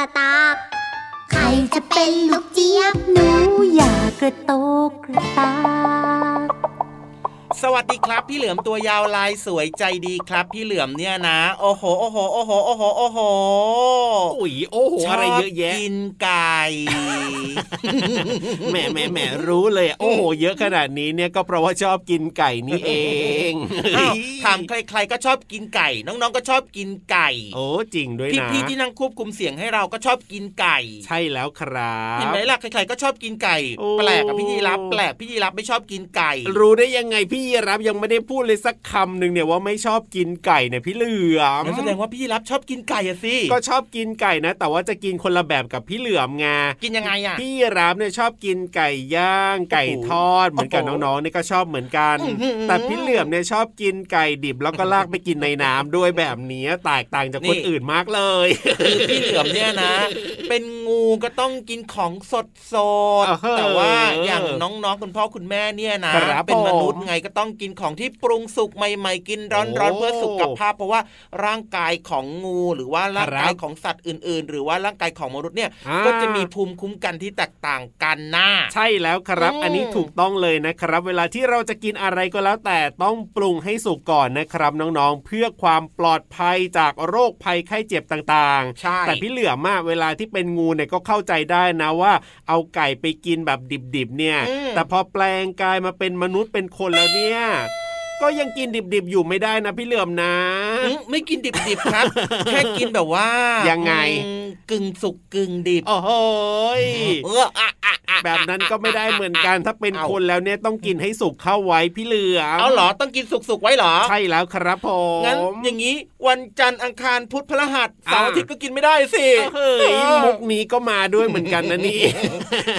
ระตาบใครจะเป็นลูกเจี๊ยบหนูอยากกระโตกกระตาก วยาวลายสวยใจดีครับ พี่เหลือมเนี่ยนะ โอ้โหโอ้โหโอ้โหโอ้โหโอ้โหอุ้ยโอ้โหอะไรเยอะแยะกินไก่แหมแหมแหมรู้เลย โอ้โหเยอะขนาดนี้เนี่ยก็เพราะว่าชอบกินไก่นี่เองถามใคร ๆ ก็ชอบกินไก่ น้องๆก็ชอบกินไก่ โอ้จริงด้วยนะพี่ๆที่นั่งควบคุมเสียงให้เราก็ชอบกินไก่ ใช่แล้วครับเห็นไหมล่ะใครๆก็ชอบกินไก่ แปลกกับพี่ยีรับแปลกพี่ยีรับไม่ชอบกินไก่ รู้ได้ยังไงพี่ยีรับยังไม่ได้พูดเลยสักคำหนึ่งเนี่ยว่าไม่ชอบกินไก่เนี่ยพี่เหลือมแสดงว่าพี่รับชอบกินไก่อะสิก็ชอบกินไก่นะ แต่ว่าจะกินคนละแบบกับพี่เหลือมไงกินยังไงอะพี่รับเนี่ยชอบกินไก่ย่าง ไก่ทอด เหมือนกับน้องๆนี่ก็ชอบเหมือนกัน แต่พี่เหลือมเนี่ยชอบกินไก่ดิบแล้วก็ลากไปกินในน้ำด้วยแบบนี้แตกต่างจากคนอื่นมากเลยคือพี่เหลือมเนี่ยนะ เป็นงูก็ต้องกินของสดสดแต่ว่าอย่างน้องๆคุณพ่อคุณแม่เนี่ยนะเป็นมนุษย์ไงก็ต้องกินของที่ปรุงสุกใหม่ ๆ กินร้อนๆเพื่อสุขภาพ เพราะว่าร่างกายของงูหรือว่าร่างกายของสัตว์อื่น ๆ หรือว่าร่างกายของมนุษย์เนี่ยก็จะมีภูมิคุ้มกันที่แตกต่างกันนะใช่แล้วครับ อันนี้ถูกต้องเลยนะครับ เวลาที่เราจะกินอะไรก็แล้ว แต่ต้องปรุงให้สุกก่อนนะครับน้องๆ เพื่อความปลอดภัยจากโรคภัยไข้เจ็บต่างๆใช่แต่พี่เหลือมากเวลาที่เป็นงูเนี่ยก็เข้าใจได้นะว่า เอาไก่ไปกินแบบดิบๆเนี่ย แต่พอแปลงกายมาเป็นมนุษย์เป็นคนแล้วเนี่ยอ่ะ ก็ยังกินดิบๆอยู่ไม่ได้นะพี่เหลือมนะไม่กินดิบๆครับ แค่กินแบบว่า ยังไง กึ่งสุกกึ่งดิบ โอ้โหแบบนั้นก็ไม่ได้เหมือนกันถ้าเป็นคนแล้วเนี่ยต้องกินให้สุกเข้าไว้พี่เหลือมเอาเหรอต้องกินสุกๆไว้เหรอ ใช่แล้วครับผมงั้นอย่างนี้วันจันทร์อังคารพุธพฤหัสเสาร์อาทิตย์ก็กินไม่ได้สิเฮ้ยมุกนี้ก็มาด้วยเหมือนกันนะนี่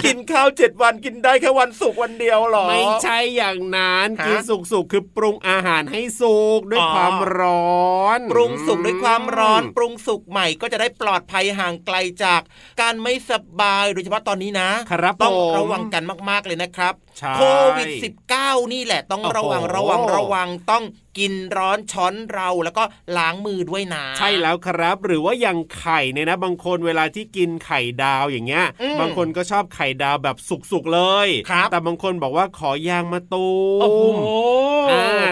กินข้าวเจ็ดวันกินได้แค่วันศุกร์วันเดียวหรอ ไม่ใช่อย่างนั้นกินสุกๆคือปรุงอาหารให้สุกด้วยความร้อน ปรุงสุกด้วยความร้อน ปรุงสุกใหม่ก็จะได้ปลอดภัยห่างไกลจากการไม่สบายโดยเฉพาะตอนนี้นะครับต้องระวังกันมากๆเลยนะครับโควิด -19 นี่แหละต้องระวังระวังระวังต้อง กินร้อนช้อนเราแล้วก็ล้างมือด้วยนะใช่แล้วครับ หรือว่าอย่างไข่เนี่ยนะ บางคนเวลาที่กินไข่ดาวอย่างเงี้ย บางคนก็ชอบไข่ดาวแบบสุกๆเลยแต่บางคนบอกว่าขอยางมาตูม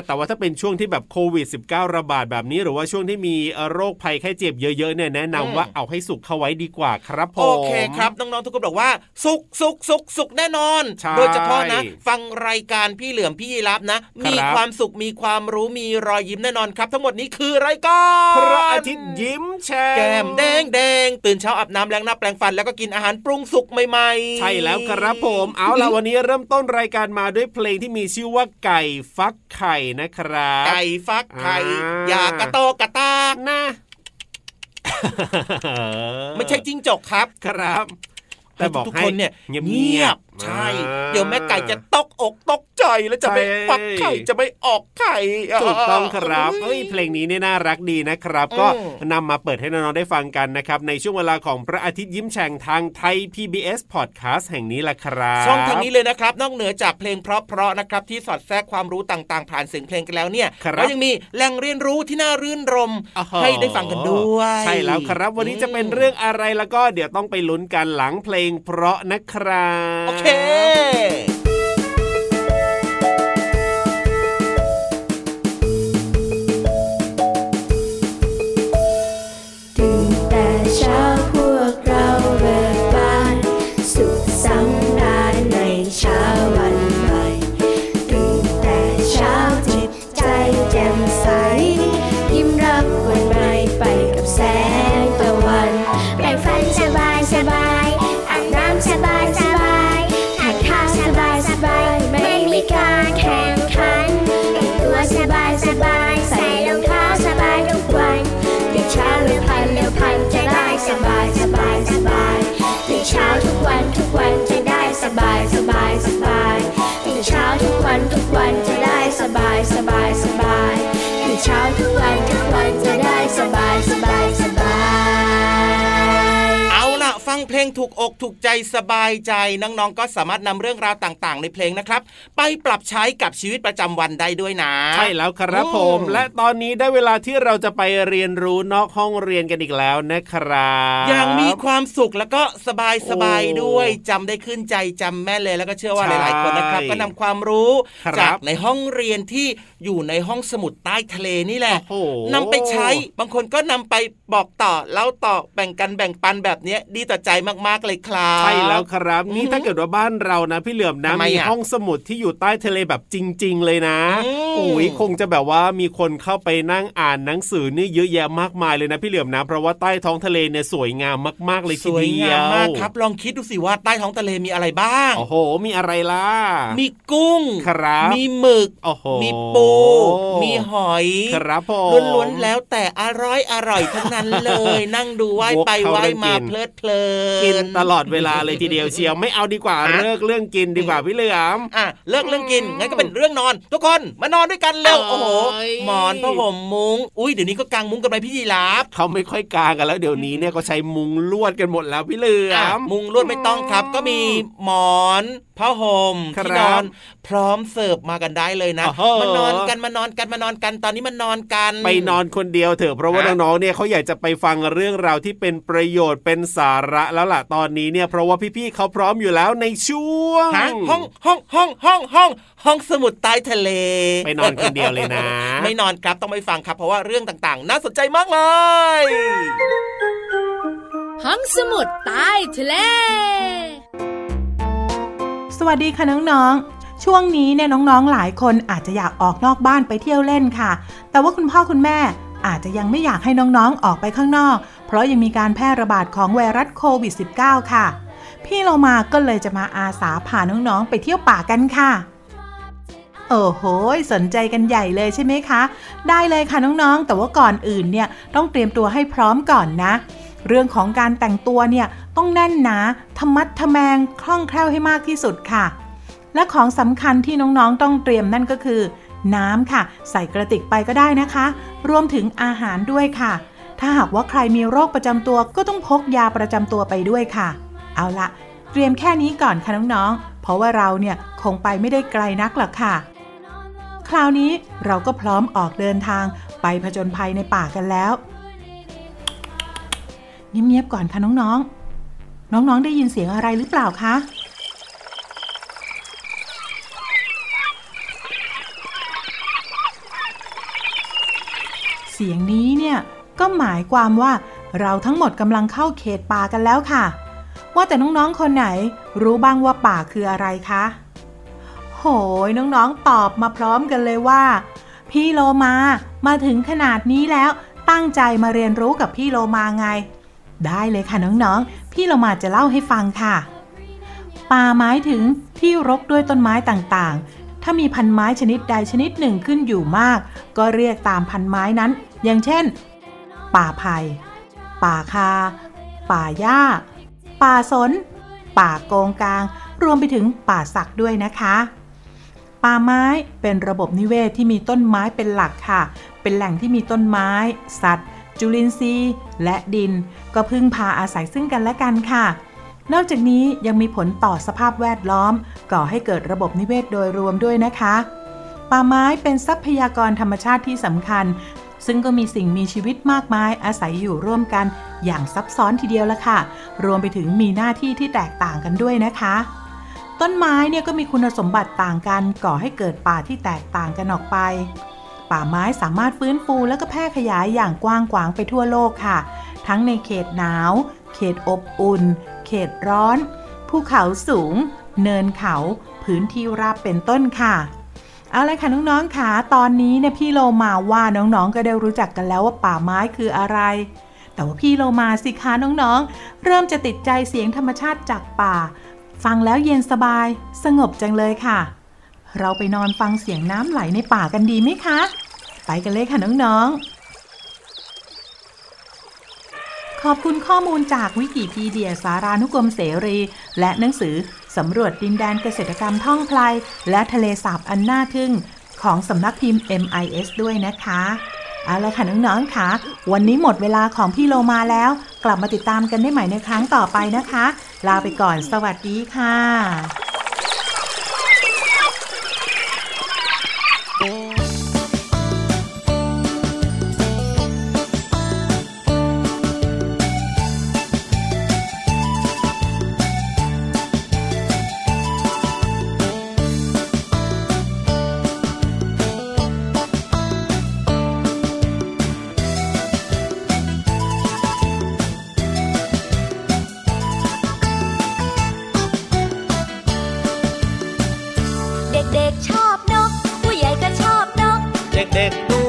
แต่ว่าถ้าเป็นช่วงที่แบบโควิด -19 ระบาดแบบนี้ หรือว่าช่วงที่มีโรคภัยไข้เจ็บเยอะๆเนี่ยแนะนำว่าเอาให้สุกเข้าไว้ดีกว่าครับผมโอเคครับน้องๆทุกคนบอกว่า สุกสุกสุกสุกแน่นอน โดยเฉพาะนะ ฟังรายการพี่เหลือมพี่ยีรับนะ มีความสุขมีความรู้มีรอยยิ้มแน่นอนครับ ทั้งหมดนี้คือรายการพระอาทิตย์ยิ้มแฉ่แก้มแดงแดงตื่นเช้าอาบน้ำแล้งหน้าแปลงฟันแล้วก็กินอาหารปรุงสุกใหม่ๆ ใช่แล้วครับผมเอาล่ะวันนี้เริ่มต้นรายการมาด้วยเพลงที่มีชื่อว่าไก่ฟักไข่นะครับ ไก่ฟักไข่อยากกระโตกระตากนะไม่ใช่จิ้งจกครับครับ แต่บอกทุกคนเนี่ยเงียบ ใช่ เดี๋ยวแม่ไก่จะตกอกตกใจแล้วจะไม่ฟักไข่จะไม่ออกไข่ถูกต้องครับเฮ้ยเพลงนี้เนี่ยน่ารักดีนะครับ ก็นำมาเปิดให้น้องๆได้ฟังกันนะครับ ในช่วงเวลาของพระอาทิตย์ยิ้มแฉ่งทางไทย PBS Podcast แห่งนี้แหละครับช่องทางนี้เลยนะครับ นอกเหนือจากเพลงเพราะๆนะครับที่สอดแทรกความรู้ต่างๆ ผ่านเสียงเพลงกันแล้วเนี่ยก็ยังมีแหล่งเรียนรู้ที่น่ารื่นรม ให้ได้ฟังกันด้วยใช่แล้วครับ วันนี้จะเป็นเรื่องอะไรแล้วก็เดี๋ยวต้องไปลุ้นกันหลังเพลงเพราะนะครับโอเค Hey! one, two. เพลงถูกอกถูกใจสบายใจน้องๆก็สามารถนำเรื่องราวต่าง ๆ ในเพลงนะครับ ไปปรับใช้กับชีวิตประจำวันได้ด้วยนะ ใช่แล้วครับผม และตอนนี้ได้เวลาที่เราจะไปเรียนรู้นอกห้องเรียนกันอีกแล้วนะครับอย่างมีความสุขแล้วก็สบายสบายด้วยจำได้ขึ้นใจจำแม่เลยแล้วก็เชื่อว่าหลายๆคนนะครับ ก็นำความรู้จากในห้องเรียนที่อยู่ในห้องสมุดใต้ทะเลนี่แหละนำไปใช้บางคนก็นำไปบอกต่อเล่าต่อแบ่งกันแบ่งปันแบบนี้ดีต่อใจมากๆเลยครับใช่แล้วครับนี่ถ้าเกิดว่าบ้านเรานะ พี่เหลือมนะมีห้องสมุดที่อยู่ใต้ทะเลแบบจริง ๆ เลยนะโอ้ยคงจะแบบว่ามีคนเข้าไปนั่งอ่านหนังสือนี่เยอะแยะมากมายเลยนะ พี่เหลือมนะ เพราะว่าใต้ท้องทะเลเนี่ยสวยงามมากๆเลยทีเดียวสวยงามมากครับ ลองคิดดูสิว่าใต้ท้องทะเลมีอะไรบ้างโอ้โห มีอะไรล่ะมีกุ้งครับมีหมึกโอ้โหมีปู มีหอยครับผมล้วนๆแล้วแต่อร่อยอร่อยทั้งนั้นเลย นั่งดูว่ายไปว่ายมาเพลิดเพลินกินตลอดเวลาเลยทีเดียวเชียวไม่เอาดีกว่าเลิกเรื่องกินดีกว่าพี่เหลือมอะเลิกเรื่องกินงั้นก็เป็นเรื่องนอน ทุกคนมานอนด้วยกันเร็วโอ้โหหมอนผ้าห่มมุ้งอุ้ยเดี๋ยวนี้ก็กางมุ้งกันไปพี่ยีราฟเขาไม่ค่อยกางกันแล้วเดี๋ยวนี้เนี่ยก็ใช้มุ้งลวดกันหมดแล้วพี่เหลือมมุ้งลวดไม่ต้องครับ ก็มีหมอนผ้าห่มที่นอนพร้อมเสิร์ฟมากันได้เลยนะมานอนกันมานอนกันมานอนกันตอนนี้มันนอนกัน ไปนอนคนเดียวเถอะเพราะว่าน้องๆเนี่ยเขาอยากจะไปฟังเรื่องราวที่เป็นประโยชน์เป็นสาระแล้วล่ะตอนนี้เนี่ยเพราะว่าพี่ๆเขาพร้อมอยู่แล้วในช่วงห้องห้องห้องห้องห้องห้องสมุดใต้ทะเล ไปนอนคนเดียวเลยนะ ไม่นอนครับต้องไปฟังครับ เพราะว่าเรื่องต่างๆ น่าสนใจมากเลยห้องสมุดใต้ทะเล สวัสดีค่ะน้องๆ ช่วงนี้เนี่ยน้องๆหลายคนอาจจะอยากออกนอกบ้านไปเที่ยวเล่นค่ะ แต่ว่าคุณพ่อคุณแม่อาจจะยังไม่อยากให้น้องๆออกไปข้างนอก เพราะยังมีการแพร่ระบาดของไวรัสโควิด -19 ค่ะ พี่เรามาก็เลยจะมาอาสาพาน้องๆไปเที่ยวป่ากันค่ะโอ้โห สนใจกันใหญ่เลยใช่ไหมคะ ได้เลยค่ะน้องๆ แต่ว่าก่อนอื่นเนี่ยต้องเตรียมตัวให้พร้อมก่อนนะ เรื่องของการแต่งตัวเนี่ยต้องแน่นหนาทมัดทแมงคล่องแคล่วให้มากที่สุดค่ะ และของสำคัญที่น้องๆต้องเตรียมนั่นก็คือ น้ำค่ะ ใส่กระติกไปก็ได้นะคะ รวมถึงอาหารด้วยค่ะ ถ้าหากว่าใครมีโรคประจำตัวก็ต้องพกยาประจำตัวไปด้วยค่ะ เอาละเตรียมแค่นี้ก่อนค่ะน้องๆ เพราะว่าเราเนี่ยคงไปไม่ได้ไกลนักหรอกค่ะ คราวนี้เราก็พร้อมออกเดินทางไปผจญภัยในป่ากันแล้วเงียบๆก่อนค่ะน้องๆ น้องๆ ได้ยินเสียงอะไรหรือเปล่าคะ สียงนี้เนี่ยก็หมายความว่าเราทั้งหมดกำลังเข้าเขตป่ากันแล้วค่ะ ว่าแต่น้องๆคนไหนรู้บ้างว่าป่าคืออะไรคะ โหยน้องๆตอบมาพร้อมกันเลยว่า พี่โลมามาถึงขนาดนี้แล้วตั้งใจมาเรียนรู้กับพี่โลมาไง ได้เลยค่ะน้องๆ พี่โลมาจะเล่าให้ฟังค่ะ ป่าหมายถึงที่รกด้วยต้นไม้ต่างๆ ถ้ามีพันไม้ชนิดใดชนิดหนึ่งขึ้นอยู่มาก ก็เรียกตามพันไม้นั้น อย่างเช่น ป่าไผ่ ป่าคา ป่าหญ้า ป่าสน ป่าโกงกลาง รวมไปถึงป่าสักด้วยนะคะ ป่าไม้เป็นระบบนิเวศที่มีต้นไม้เป็นหลักค่ะ เป็นแหล่งที่มีต้นไม้ สัตว์ จุลินทรีย์ และดิน ก็พึ่งพาอาศัยซึ่งกันและกันค่ะนอกจากนี้ยังมีผลต่อสภาพแวดล้อม ก่อให้เกิดระบบนิเวศโดยรวมด้วยนะคะ ป่าไม้เป็นทรัพยากรธรรมชาติที่สำคัญ ซึ่งก็มีสิ่งมีชีวิตมากมายอาศัยอยู่ร่วมกันอย่างซับซ้อนทีเดียวละค่ะ รวมไปถึงมีหน้าที่ที่แตกต่างกันด้วยนะคะ ต้นไม้เนี่ยก็มีคุณสมบัติต่างกันก่อให้เกิดป่าที่แตกต่างกันออกไป ป่าไม้สามารถฟื้นฟูและก็แพร่ขยายอย่างกว้างขวางไปทั่วโลกค่ะ ทั้งในเขตหนาว เขตอบอุ่น เขตร้อน ภูเขาสูง เนินเขา พื้นที่ราบเป็นต้นค่ะ เอาลยค่ะน้องๆค่ะตอนนี้เนี่ยพี่โลมาว่าน้องๆก็ได้รู้จักกันแล้วว่าป่าไม้คืออะไร แต่ว่าพี่โลมาสิคะน้องๆ เริ่มจะติดใจเสียงธรรมชาติจากป่า ฟังแล้วเย็นสบาย สงบจังเลยค่ะ เราไปนอนฟังเสียงน้ำไหลในป่ากันดีไหมคะ ไปกันเลยค่ะน้องๆขอบคุณข้อมูลจากวิกิพีเดียสารานุกรมเสรี และหนังสือ สำรวจดินแดนเกษตรกรรมท่องไพลและทะเลสาบอันน่าทึ่ง ของสำนักพิมพ์ MIS ด้วยนะคะ เอาละค่ะน้องๆค่ะ วันนี้หมดเวลาของพี่โลมาแล้ว กลับมาติดตามกันได้ใหม่ในครั้งต่อไปนะคะ ลาไปก่อนสวัสดีค่ะ เด็กๆชอบนก ผู้ใหญ่ก็ชอบนก เด็กๆดู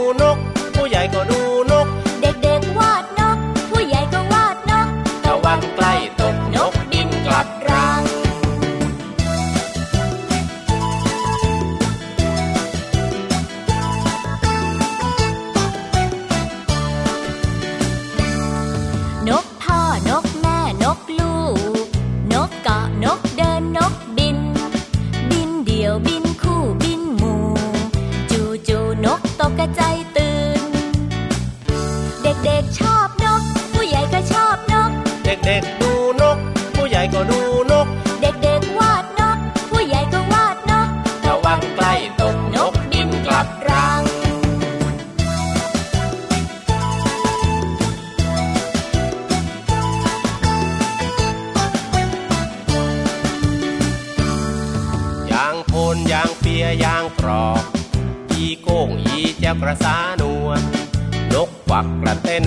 นยางเปียยางกรอกอีโก้งอีเจ้ากระสานวลนกควักกระเต้น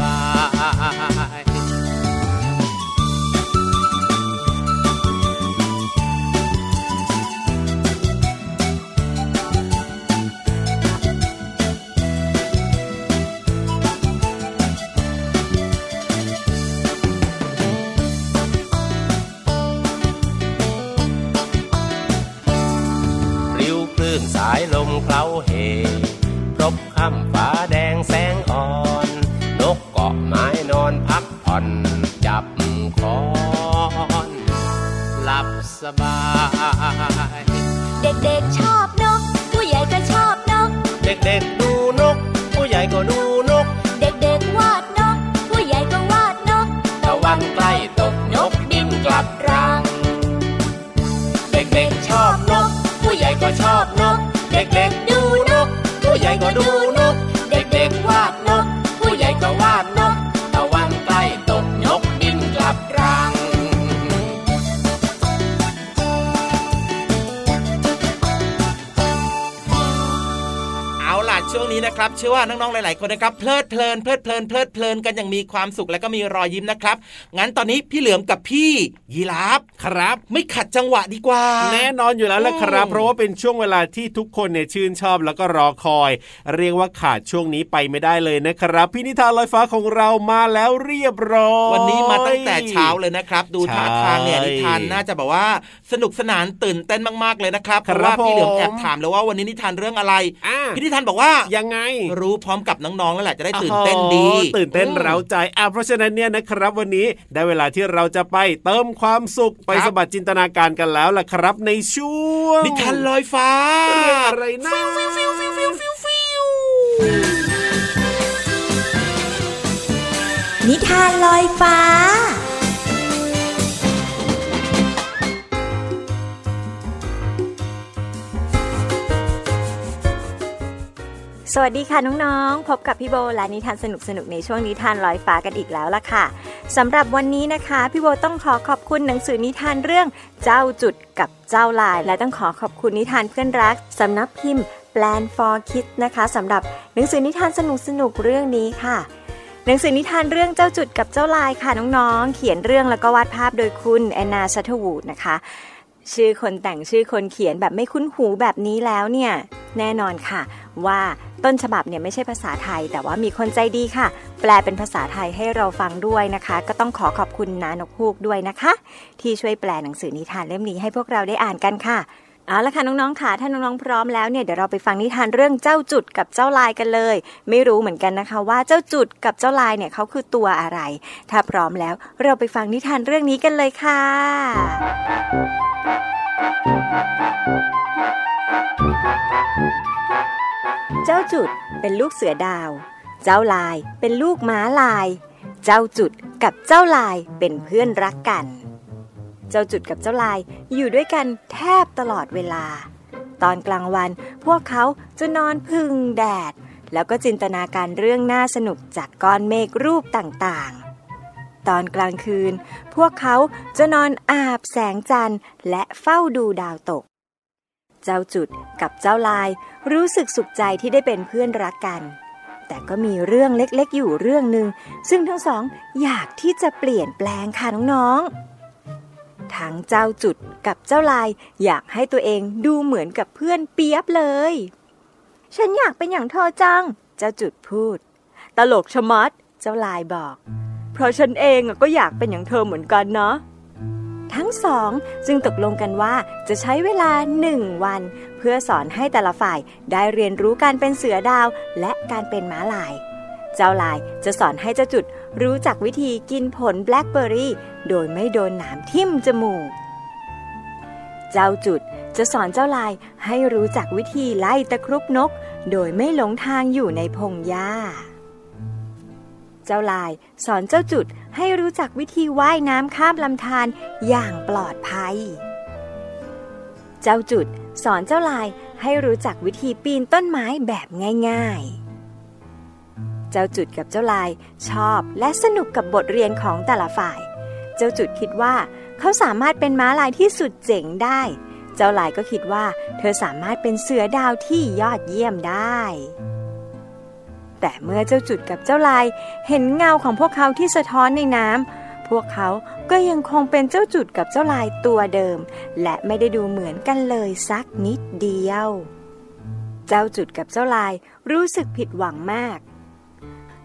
บายวคลื่นสายลมเคล้าเห เชื่อว่าน้องๆหลาย ๆ คนนะครับเพลิดเพลินเพลิดเพลินเพลิดเพลินกันอย่างมีความสุขและก็มีรอยยิ้มนะครับ งั้นตอนนี้พี่เหลือมกับพี่ยีราฟครับ ไม่ขัดจังหวะดีกว่า แน่นอนอยู่แล้วละครับ เพราะว่าเป็นช่วงเวลาที่ทุกคนเนี่ยชื่นชอบแล้วก็รอคอย เรียกว่าขาดช่วงนี้ไปไม่ได้เลยนะครับ พี่นิทานลอยฟ้าของเรามาแล้วเรียบร้อยวันนี้มาตั้งแต่เช้าเลยนะครับ ดูท่าทางเนี่ยใช่นิทานน่าจะแบบว่าสนุกสนานตื่นเต้นมากๆเลยนะครับเพครับราะว่าพี่เหลือมผมแอบถามเลยว่าวันนี้นิทานเรื่องอะไรอะพี่นิทานบอกว่ายังไงรู้พร้อมกับน้องๆแล้วแหละจะได้ตื่นเต้นดีโอ้โหตื่นเต้นเร้าใจอะเพราะฉะนั้นเนี่ยนะครับวันนี้ได้เวลาที่เราจะไปเติมความสุขไปสะบัดจินตนาการกันแล้วล่ะครับ ในช่วงนิทานลอยฟ้าเรื่องอะไรนะนิทานลอยฟ้า สวัสดีค่ะน้องๆ พบกับพี่โบและนิทานสนุกๆในช่วงนิทานลอยฟ้ากันอีกแล้วล่ะค่ะสำหรับวันนี้นะคะพี่โบต้องขอขอบคุณหนังสือนิทานเรื่องเจ้าจุดกับเจ้าลาย และต้องขอขอบคุณนิทานเพื่อนรักสำนักพิมพ์ Plan for Kids นะคะสำหรับหนังสือนิทานสนุกๆเรื่องนี้ค่ะ หนังสือนิทานเรื่องเจ้าจุดกับเจ้าลายค่ะน้องๆ เขียนเรื่องแล้วก็วาดภาพโดยคุณแอนนาชัตวูดนะคะ ชื่อคนแต่งชื่อคนเขียนแบบไม่คุ้นหูแบบนี้แล้วเนี่ย แน่นอนค่ะ ว่าต้นฉบับเนี่ยไม่ใช่ภาษาไทย แต่ว่ามีคนใจดีค่ะ แปลเป็นภาษาไทยให้เราฟังด้วยนะคะ ก็ต้องขอขอบคุณนานกฮูกด้วยนะคะ ที่ช่วยแปลหนังสือนิทานเล่มนี้ให้พวกเราได้อ่านกันค่ะเอาละค่ะน้องๆค่ะถ้าน้องๆพร้อมแล้วเนี่ยเดี๋ยวเราไปฟังนิทานเรื่องเจ้าจุดกับเจ้าลายกันเลย ไม่รู้เหมือนกันนะคะ ว่าเจ้าจุดกับเจ้าลายเนี่ยเขาคือตัวอะไร ถ้าพร้อมแล้วเราไปฟังนิทานเรื่องนี้กันเลยค่ะ เจ้าจุดเป็นลูกเสือดาว เจ้าลายเป็นลูกม้าลาย เจ้าจุดกับเจ้าลายเป็นเพื่อนรักกัน เจ้าจุดกับเจ้าลายอยู่ด้วยกันแทบตลอดเวลา ตอนกลางวันพวกเขาจะนอนพึ่งแดด แล้วก็จินตนาการเรื่องน่าสนุกจากก้อนเมฆรูปต่างๆ ตอนกลางคืน พวกเขาจะนอนอาบแสงจันทร์และเฝ้าดูดาวตก เจ้าจุดกับเจ้าลาย รู้สึกสุขใจที่ได้เป็นเพื่อนรักกัน แต่ก็มีเรื่องเล็กๆ อยู่เรื่องหนึ่งซึ่งทั้งสองอยากที่จะเปลี่ยนแปลงค่ะน้องๆทั้งเจ้าจุดกับเจ้าลาย อยากให้ตัวเองดูเหมือนกับเพื่อนเปียบเลย ฉันอยากเป็นอย่างเธอจัง เจ้าจุดพูด ตลกชะมัด เจ้าลายบอก เพราะฉันเองก็อยากเป็นอย่างเธอเหมือนกันนะ ทั้งสองจึงตกลงกันว่าจะใช้เวลาหนึ่งวัน เพื่อสอนให้แต่ละฝ่ายได้เรียนรู้การเป็นเสือดาวและการเป็นม้าลาย เจ้าลายจะสอนให้เจ้าจุดรู้จักวิธีกินผลแบล็คเบอร์รี่โดยไม่โดนหนามทิ่มจมูก เจ้าจุดจะสอนเจ้าลายให้รู้จักวิธีไล่ตะครุบนก โดยไม่หลงทางอยู่ในพงหญ้า เจ้าลาย สอนเจ้าจุดให้รู้จักวิธีว่ายน้ำข้ามลำธารอย่างปลอดภัย เจ้าจุดสอนเจ้าลายให้รู้จักวิธีปีนต้นไม้แบบง่าย ๆ เจ้าจุดกับเจ้าลายชอบและสนุกกับบทเรียนของแต่ละฝ่าย เจ้าจุดคิดว่าเขาสามารถเป็นม้าลายที่สุดเจ๋งได้ เจ้าลายก็คิดว่า เธอสามารถเป็นเสือดาวที่ยอดเยี่ยมได้ แต่เมื่อเจ้าจุดกับเจ้าลายเห็นเงาของพวกเขาที่สะท้อนในน้ำพวกเขาก็ยังคงเป็นเจ้าจุดกับเจ้าลายตัวเดิม และไม่ได้ดูเหมือนกันเลยสักนิดเดียว เจ้าจุดกับเจ้าลายรู้สึกผิดหวังมาก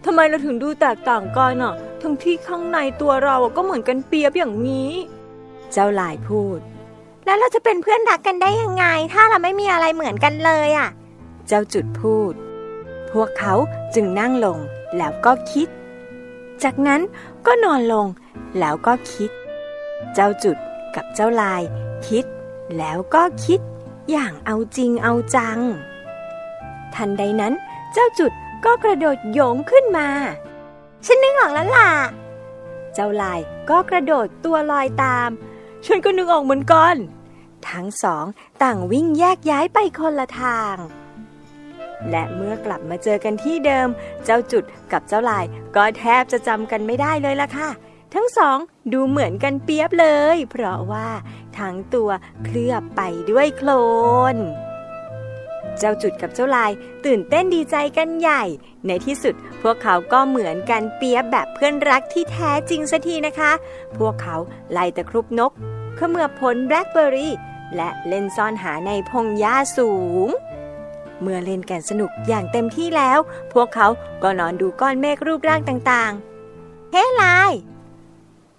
ทำไมเราถึงดูแตกต่างกันอะ ทั้งที่ข้างในตัวเราก็เหมือนกันเปียบอย่างนี้ เจ้าลายพูด แล้วเราจะเป็นเพื่อนรักกันได้ยังไง ถ้าเราไม่มีอะไรเหมือนกันเลยอะ เจ้าจุดพูด พวกเขาจึงนั่งลงแล้วก็คิด จากนั้นก็นอนลงแล้วก็คิด เจ้าจุดกับเจ้าลาย คิด แล้วก็คิด อย่างเอาจริงเอาจัง ทันใดนั้น เจ้าจุดก็กระโดดโยงขึ้นมา ฉันนึกออกแล้วล่ะ เจ้าลายก็กระโดดตัวลอยตาม ฉันก็นึกออกเหมือนกัน ทั้งสองต่างวิ่งแยกย้ายไปคนละทาง และเมื่อกลับมาเจอกันที่เดิม เจ้าจุดกับเจ้าลาย ก็แทบจะจำกันไม่ได้เลยล่ะค่ะ ทั้งสองดูเหมือนกันเปียบเลย เพราะว่าทั้งตัวเคลือบไปด้วยโคลนเจ้าจุดกับเจ้าลายตื่นเต้นดีใจกันใหญ่ ในที่สุดพวกเขาก็เหมือนกันเปียบแบบเพื่อนรักที่แท้จริงสัทีนะคะ พวกเขาไล่ตะครุบนกเขมือบผลแบล็คเบอร์รี่ และเล่นซ่อนหาในพงหญ้าสูง เมื่อเล่นกันสนุกอย่างเต็มที่แล้ว พวกเขาก็นอนดูก้อนเมฆรูปร่างต่างๆ เฮ้ลาย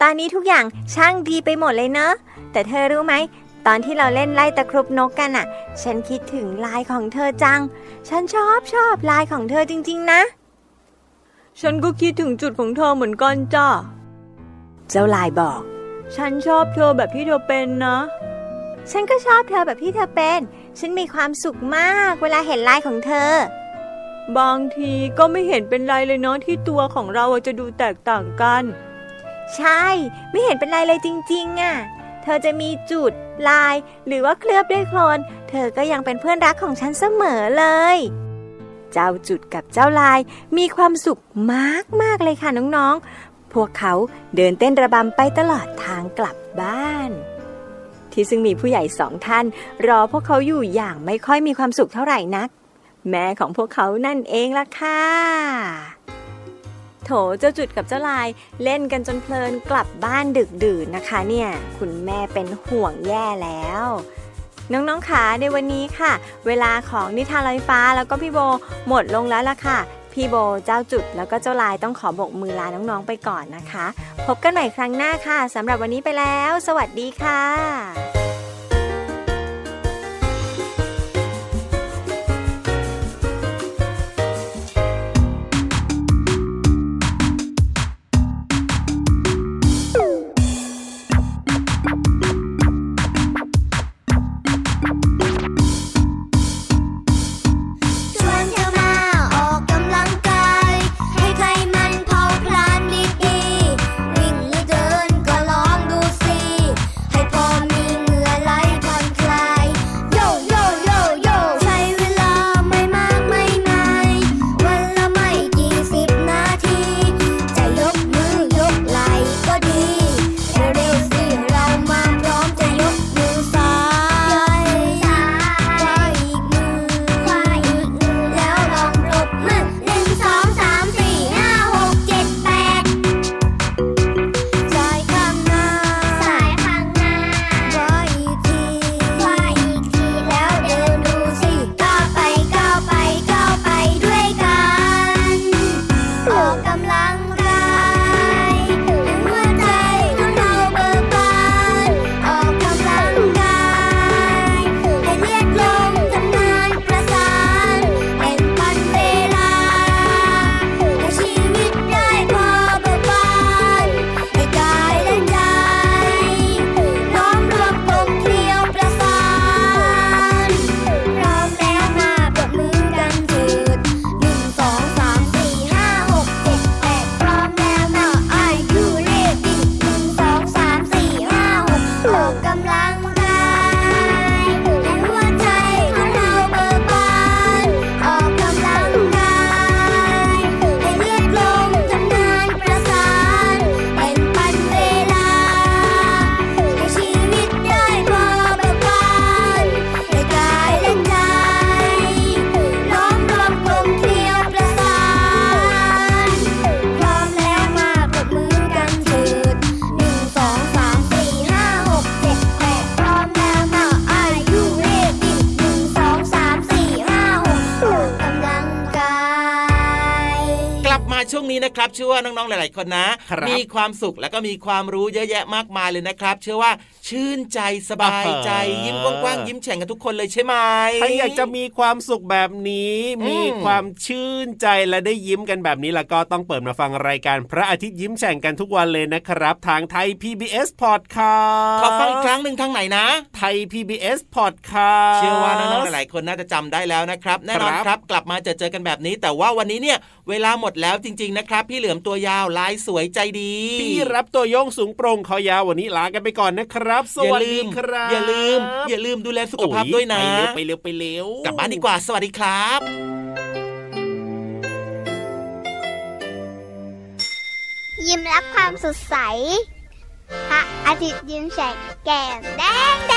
ตอนนี้ทุกอย่างช่างดีไปหมดเลยเนอะ แต่เธอรู้ไหม ตอนที่เราเล่นไล่ตะครุบนกกันอะฉันคิดถึงลายของเธอจัง ฉันชอบชอบลายของเธอจริง ๆ นะ ฉันก็คิดถึงจุดของเธอเหมือนกันจ้าเจ้าลายบอก ฉันชอบเธอแบบที่เธอเป็นนะ ฉันก็ชอบเธอแบบที่เธอเป็น ฉันมีความสุขมากเวลาเห็นลายของเธอ บางทีก็ไม่เห็นเป็นไรเลยเนาะที่ตัวของเราจะดูแตกต่างกัน ใช่ ไม่เห็นเป็นไรเลยจริงๆอะ เธอจะมีจุดลาย หรือว่าเคลือบด้วยโคลนเธอก็ยังเป็นเพื่อนรักของฉันเสมอเลย เจ้าจุดกับเจ้าลายมีความสุขมากมากเลยค่ะน้องๆ พวกเขาเดินเต้นระบำไปตลอดทางกลับบ้าน ที่ซึ่งมีผู้ใหญ่สองท่าน รอพวกเขาอยู่อย่างไม่ค่อยมีความสุขเท่าไหร่นัก แม่ของพวกเขานั่นเองล่ะค่ะโถเจ้าจุดกับเจ้าลายเล่นกันจนเพลินกลับบ้านดึกดื่นนะคะ เนี่ย คุณแม่เป็นห่วงแย่แล้ว น้องๆขาในวันนี้ค่ะ เวลาของนิทานลอยฟ้าแล้วก็พี่โบหมดลงแล้วล่ะค่ะ พี่โบเจ้าจุดแล้วก็เจ้าลายต้องขอบกมือลาน้องๆไปก่อนนะคะ พบกันใหม่ครั้งหน้าค่ะสำหรับวันนี้ไปแล้ว สวัสดีค่ะ เชื่อว่าน้องๆหลาย ๆ คนนะ มีความสุขแล้วก็มีความรู้เยอะแยะมากมายเลยนะครับ เชื่อว่าชื่นใจสบายใจยิ้มกว้างๆยิ้มแฉ่งกันทุกคนเลยใช่ไหมถ้าอยากจะมีความสุขแบบนี้ มีความชื่นใจและได้ยิ้มกันแบบนี้แล้วก็ต้องเปิดมาฟังรายการพระอาทิตย์ยิ้มแฉ่งกันทุกวันเลยนะครับ ทางไทย PBS Podcast ขอฟังอีกครั้งหนึ่งทางไหนนะ ไทย PBS Podcast เชื่อว่าน้องๆหลายๆคนน่าจะจำได้แล้วนะครับแน่นอนครับ กลับมาเจอเจอกันแบบนี้ แต่ว่าวันนี้เนี่ย เวลาหมดแล้วจริง ๆ นะครับ พี่เหลือมตัวยาวลายสวยใจดี พี่รับตัวโยงสูงโปร่งคอยาววันนี้ลากันไปก่อนนะครับ สวัสดีครับ อย่าลืม อย่าลืมดูแลสุขภาพด้วยนะ ไปเร็วไปเร็วกลับบ้านดีกว่า สวัสดีครับยิ้มรับความสดใส พระอาทิตย์ยิ้มแฉกแก้มแดงแด